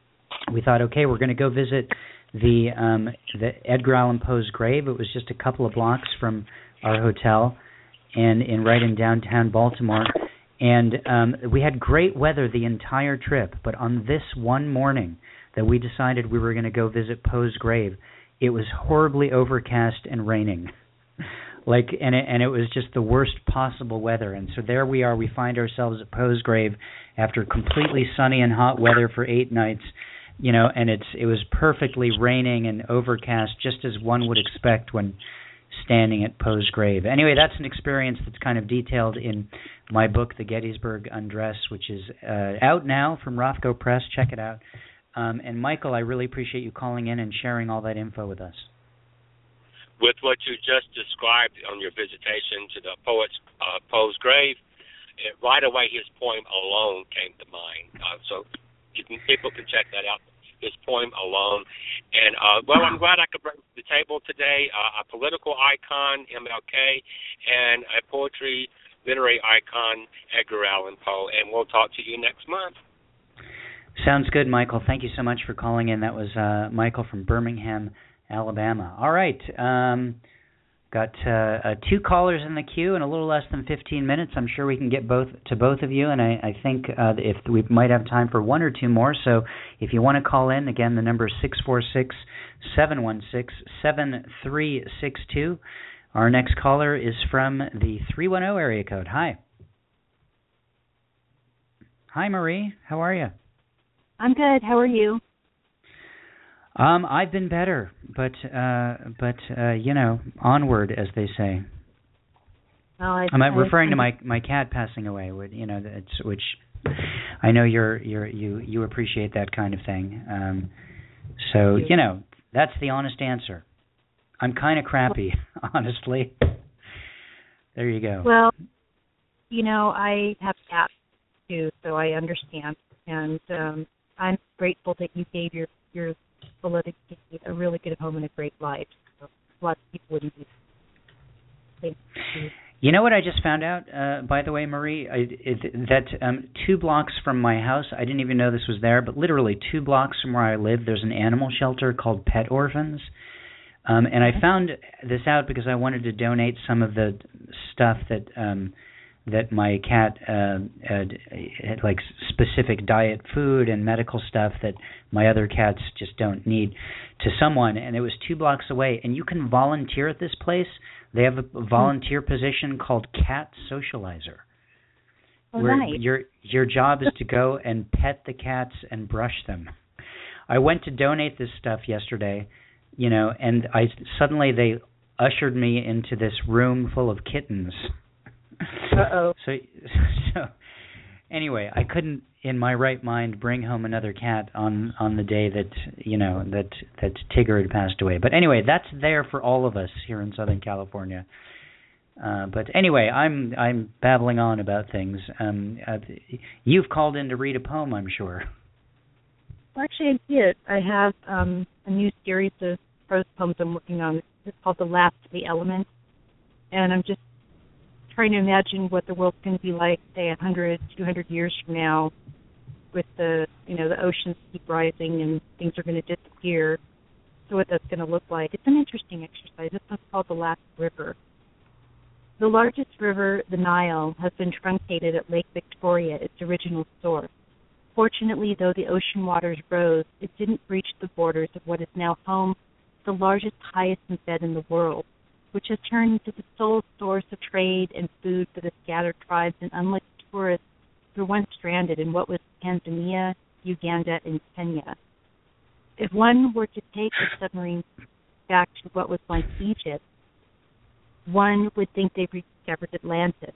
we thought, okay, we're going to go visit the um the Edgar Allan Poe's grave. It was just a couple of blocks from our hotel and in right in downtown Baltimore. And um we had great weather the entire trip, but on this one morning that we decided we were going to go visit Poe's grave, it was horribly overcast and raining. like and it and it was just the worst possible weather and so there we are we find ourselves at Poe's grave after completely sunny and hot weather for 8 nights you know, and it's it was perfectly raining and overcast, just as one would expect when standing at Poe's grave. Anyway, that's an experience that's kind of detailed in my book, The Gettysburg Undress, which is uh, out now from Rothco Press. Check it out. Um, and Michael, I really appreciate you calling in and sharing all that info with us. With what you just described on your visitation to the poet's uh, Poe's grave, it, right away his poem alone came to mind. Uh, so can people can check that out. His poem alone, and uh, well, I'm glad I could bring to the table today uh, a political icon, MLK, and a poetry literary icon, Edgar Allan Poe. And we'll talk to you next month. Sounds good, Michael. Thank you so much for calling in. That was uh, Michael from Birmingham, Alabama. All right. Um, Got uh, uh, two callers in the queue in a little less than 15 minutes. I'm sure we can get both to both of you, and I, I think uh, if we might have time for one or two more. So if you want to call in, again, the number is 646 716 7362. Our next caller is from the 310 area code. Hi. Hi, Marie. How are you? I'm good. How are you? Um, I've been better, but uh, but uh, you know, onward, as they say. Well, I, I'm I, referring I, to my my cat passing away. You know, it's which I know you're you're you you appreciate that kind of thing. Um, so you know, that's the honest answer. I'm kind of crappy, honestly. There you go. Well, you know, I have cats too, so I understand, and um, I'm grateful that you gave your your beloved a really good home and a great life. So lots of people wouldn't be. You know what I just found out, uh, by the way, Marie, I, it, that um, two blocks from my house, I didn't even know this was there, but literally two blocks from where I live, there's an animal shelter called Pet Orphans. Um, and I found this out because I wanted to donate some of the stuff that um, that my cat uh, had, had like specific diet food and medical stuff that my other cats just don't need to someone and it was two blocks away. And you can volunteer at this place. They have a volunteer position called cat socializer oh, where nice. your your job is to go and pet the cats and brush them. I went to donate this stuff yesterday you know and i suddenly they ushered me into this room full of kittens uh-oh. So, so anyway, I couldn't, in my right mind, bring home another cat on on the day that you know that that Tigger had passed away. But anyway, that's there for all of us here in Southern California. Uh, but anyway, I'm I'm babbling on about things. Um, uh, you've called in to read a poem, I'm sure. Well, actually, I did. I have um, a new series of prose poems I'm working on. It's called The Last of the Elements, and I'm just trying to imagine what the world's going to be like, say, a hundred, two hundred years from now, with the you know the oceans keep rising and things are going to disappear. So what that's going to look like. It's an interesting exercise. This one's called the Last River. The largest river, the Nile, has been truncated at Lake Victoria, its original source. Fortunately, though the ocean waters rose, it didn't breach the borders of what is now home the largest hyacinth bed in the world, which has turned into the sole source of trade and food for the scattered tribes and unlikely tourists who were once stranded in what was Tanzania, Uganda, and Kenya. If one were to take a submarine back to what was once Egypt, one would think they've rediscovered Atlantis.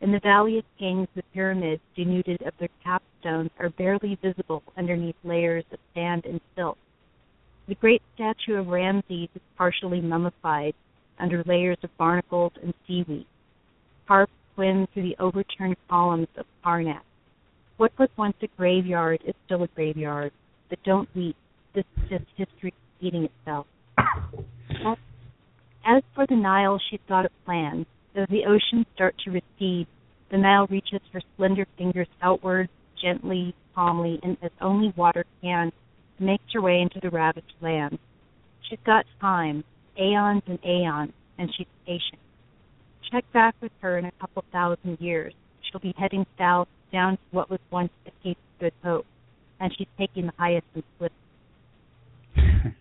In the Valley of Kings, the pyramids, denuded of their capstones, are barely visible underneath layers of sand and silt. The great statue of Ramses is partially mummified under layers of barnacles and seaweed. Harps swim through the overturned columns of Karnak. What was once a graveyard is still a graveyard, but don't weep. This is just history repeating itself. As for the Nile, she thought of plans. As the oceans start to recede, the Nile reaches her slender fingers outward, gently, calmly, and as only water can, makes her way into the ravaged land. She's got time, aeons and aeons, and she's patient. Check back with her in a couple thousand years. She'll be heading south down to what was once the Cape of Good Hope, and she's taking the highest and.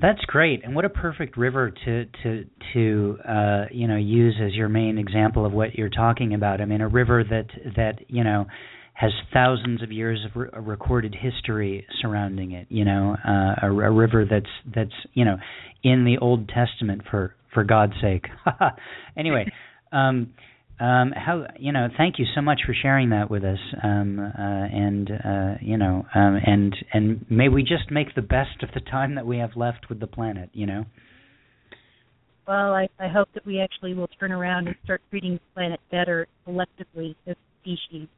That's great, and what a perfect river to to to uh, you know use as your main example of what you're talking about. I mean, a river that that you know has thousands of years of re- recorded history surrounding it. You know, uh, a, a river that's that's you know in the Old Testament for for God's sake. anyway, um, um, how you know? Thank you so much for sharing that with us. Um, uh, and uh, you know, um, and and may we just make the best of the time that we have left with the planet. You know. Well, I, I hope that we actually will turn around and start treating the planet better collectively as a species.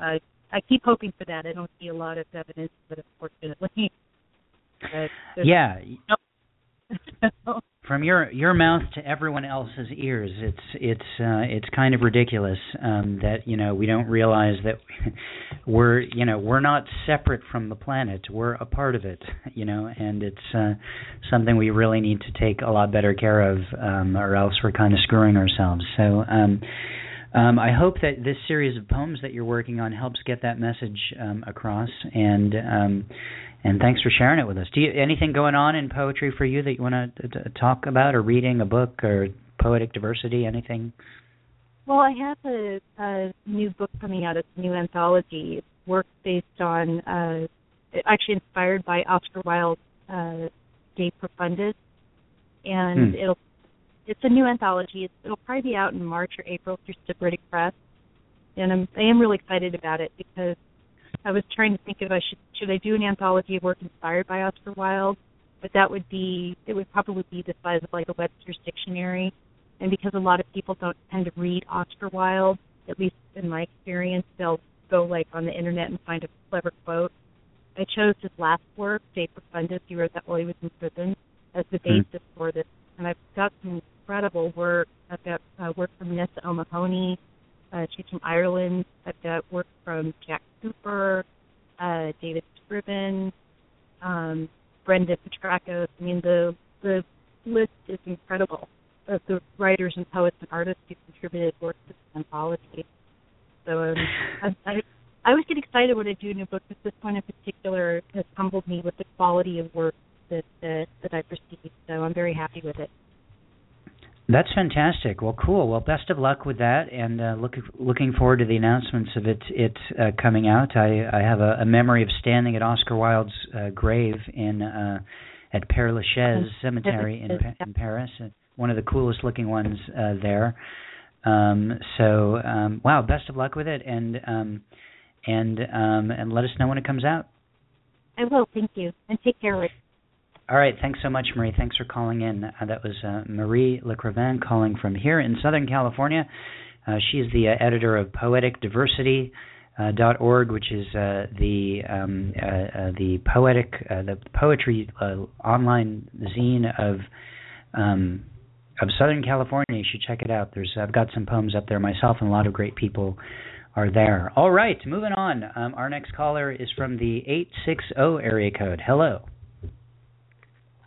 Uh, I keep hoping for that. I don't see a lot of evidence, but unfortunately, uh, yeah. No, from your your mouth to everyone else's ears it's it's uh it's kind of ridiculous um that you know we don't realize that we're you know we're not separate from the planet we're a part of it you know and it's uh something we really need to take a lot better care of um or else we're kind of screwing ourselves so um um, I hope that this series of poems that you're working on helps get that message um, across, and um, and thanks for sharing it with us. Do you anything going on in poetry for you that you want to talk about, or reading a book, or poetic diversity, anything? Well, I have a, a new book coming out. It's a new anthology. It's work based on, uh, actually inspired by Oscar Wilde's uh, De Profundis, and Hmm. it'll. It's a new anthology. It's, it'll probably be out in March or April through Sybaritic Press, and I'm I am really excited about it because I was trying to think if I should should I do an anthology of work inspired by Oscar Wilde, but that would be it would probably be the size of like a Webster's dictionary, and because a lot of people don't tend to read Oscar Wilde, at least in my experience, they'll go like on the internet and find a clever quote. I chose his last work, De Profundis. He wrote that while he was in prison, as the Hmm. basis for this, and I've got some incredible work. I've got uh, work from Nessa O'Mahony, uh, she's from Ireland. I've got work from Jack Cooper, uh, David Scriven, um, Brenda Petrakos. I mean, the the list is incredible of the writers and poets and artists who contributed work to this anthology. So um, I, I I always get excited when I do a new book, but this one in particular has humbled me with the quality of work that that, that I've received. So I'm very happy with it. That's fantastic. Well, cool. Well, best of luck with that, and uh, look, looking forward to the announcements of it it uh, coming out. I I have a, a memory of standing at Oscar Wilde's uh, grave in uh, at Père Lachaise Cemetery in, in Paris, uh, one of the coolest looking ones uh, there. Um, so, um, wow, best of luck with it, and um, and um, and let us know when it comes out. I will. Thank you, and take care, Rick. All right, thanks so much, Marie. Thanks for calling in. Uh, that was uh, Marie Lecrivain calling from here in Southern California. Uh, she's the uh, editor of PoeticDiversity. Uh, which is uh, the um, uh, the poetic the poetry online zine of um, of Southern California. You should check it out. There's I've got some poems up there myself, and a lot of great people are there. All right, moving on. Um, our next caller is from the eight six zero area code. Hello.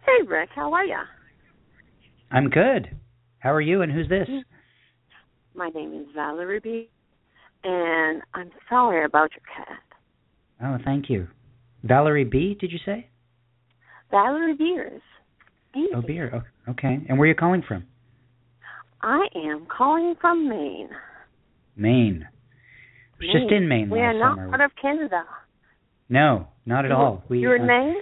Hey, Rick, how are ya? I'm good. How are you, and who's this? My name is Valerie B, and I'm sorry about your cat. Oh, thank you. Valerie B, did you say? Valerie Beers. Oh, beer. Oh, okay. And where are you calling from? I am calling from Maine. Maine. Was just in Maine We are not summer. part of Canada. No, not at You- all. We You're in uh, Maine?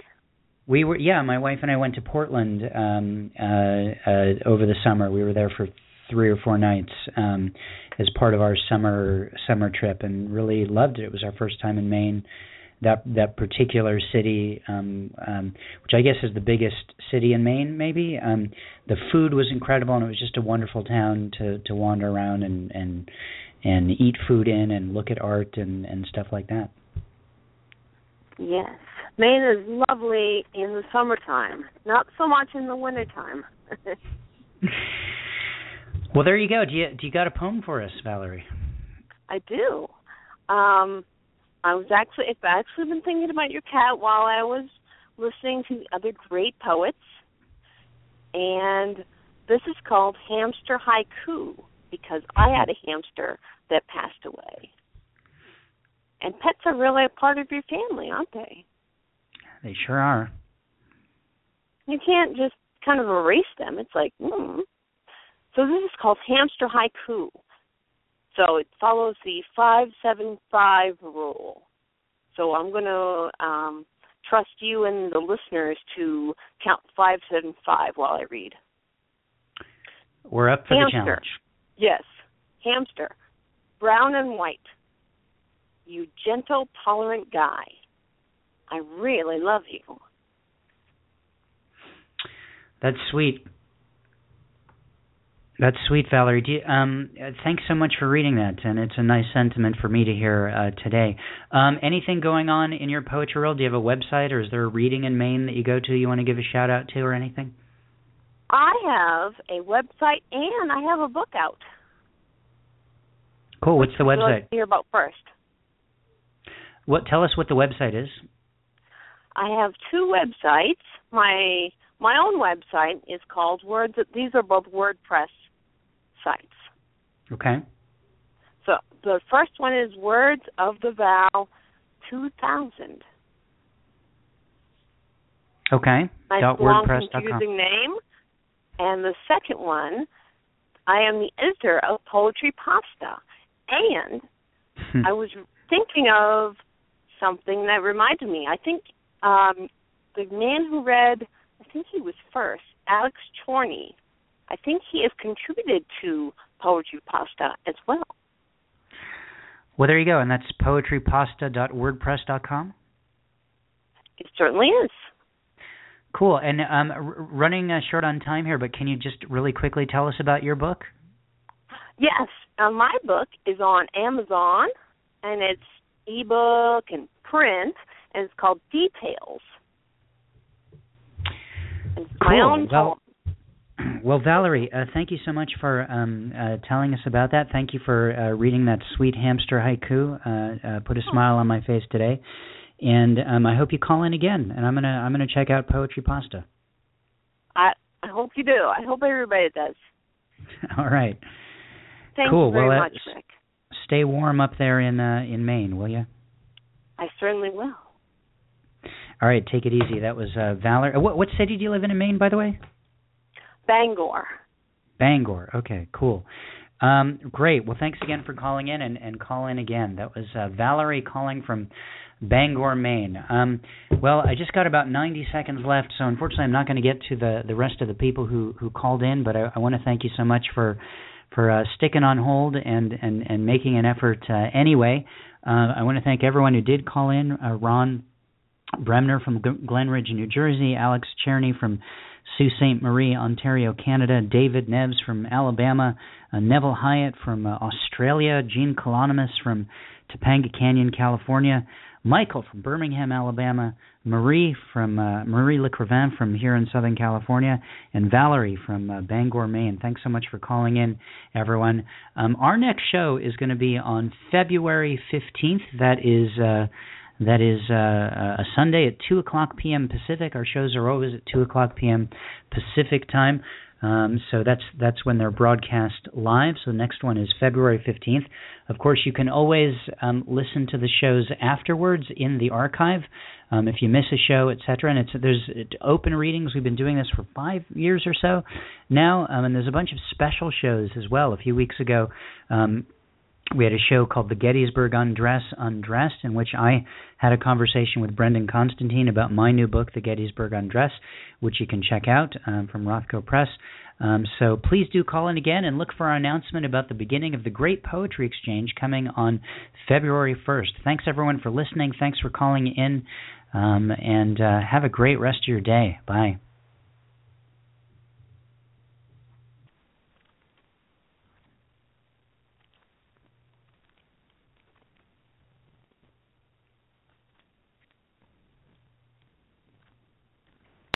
We were yeah, my wife and I went to Portland um uh uh over the summer. We were there for three or four nights um, as part of our summer summer trip, and really loved it. It was our first time in Maine. That that particular city, um, um, which I guess is the biggest city in Maine, maybe. Um, the food was incredible, and it was just a wonderful town to to wander around and and and eat food in and look at art and and stuff like that. Yes. Maine is lovely in the summertime, not so much in the wintertime. well, there you go. Do you do you got a poem for us, Valerie? I do. Um, I was actually I've actually been thinking about your cat while I was listening to other great poets, and this is called Hamster Haiku because I had a hamster that passed away. And pets are really a part of your family, aren't they? They sure are. You can't just kind of erase them. It's like, hmm. So this is called Hamster Haiku. So it follows the 575 rule. So I'm going to um, trust you and the listeners to count 575 while I read. We're up for Hamster. the challenge. Yes. Hamster. Brown and white. You gentle, tolerant guy. I really love you. That's sweet. That's sweet, Valerie. Do you, um, thanks so much for reading that, and it's a nice sentiment for me to hear uh, today. Um, anything going on in your poetry world? Do you have a website, or is there a reading in Maine that you go to? You want to give a shout out to, or anything? I have a website and I have a book out. Cool. What's the What would you website? to hear about first? What? Tell us what the website is. I have two websites. My my own website is called Words. These are both WordPress sites. Okay. So the first one is Words of the Vow 2000. Okay. Nice Dot long wordpress.com. confusing name. And the second one, I am the editor of Poetry Pasta. And Hmm. I was thinking of something that reminded me. I think um, the man who read, I think he was first, Alex Chorney. I think he has contributed to Poetry Pasta as well. Well, there you go, and that's poetrypasta.wordpress.com. It certainly is. Cool. And um, r- running uh, short on time here, but can you just really quickly tell us about your book? Yes, uh, my book is on Amazon, and it's ebook and print, and it's called Details. It's my Cool. own Well, poem. Well, Valerie, uh, thank you so much for um, uh, telling us about that. Thank you for uh, reading that sweet hamster haiku. Uh, uh, put a smile on my face today, and um, I hope you call in again. And I'm gonna I'm gonna check out Poetry Pasta. I I hope you do. I hope everybody does. All right. Thank cool. you very well, much, Rick. Stay warm up there in uh, in Maine, will you? I certainly will. All right. Take it easy. That was uh, Valerie. uh, What what city do you live in in Maine, by the way? Bangor. Bangor. Okay, cool. Um, great. Well, thanks again for calling in and, and call in again. That was uh, Valerie calling from Bangor, Maine. Um, well, I just got about 90 seconds left, so unfortunately, I'm not going to get to the, the rest of the people who, who called in. But I, I want to thank you so much for for uh, sticking on hold and and and making an effort uh, anyway. Uh, I want to thank everyone who did call in. Uh, Ron Bremner from G- Glen Ridge, New Jersey. Alex Cherney from Sault Ste. Marie, Ontario, Canada. David Neves from Alabama. Uh, Neville Hiatt from uh, Australia. Jean Colonomos from Topanga Canyon, California. Michael from Birmingham, Alabama. Marie from uh, Marie Lecrivain from here in Southern California, and Valerie from uh, Bangor, Maine. Thanks so much for calling in, everyone. Um, our next show is going to be on February 15th. That is. Uh, that is uh, a Sunday at 2 o'clock p.m. Pacific. Our shows are always at 2 o'clock p.m. Pacific time. Um, so that's that's when they're broadcast live. So the next one is February 15th. Of course, you can always um, listen to the shows afterwards in the archive um, if you miss a show, etc. And it's there's open readings. We've been doing this for five years or so now, um, and there's a bunch of special shows as well. A few weeks ago. We had a show called The Gettysburg Undress Undressed, in which I had a conversation with Brendan Constantine about my new book, The Gettysburg Undress, which you can check out um, from Rothco Press. Um, so please do call in again and look for our announcement about the beginning of the Great Poetry Exchange coming on February 1st. Thanks everyone for listening. Thanks for calling in, um, and uh, have a great rest of your day. Bye.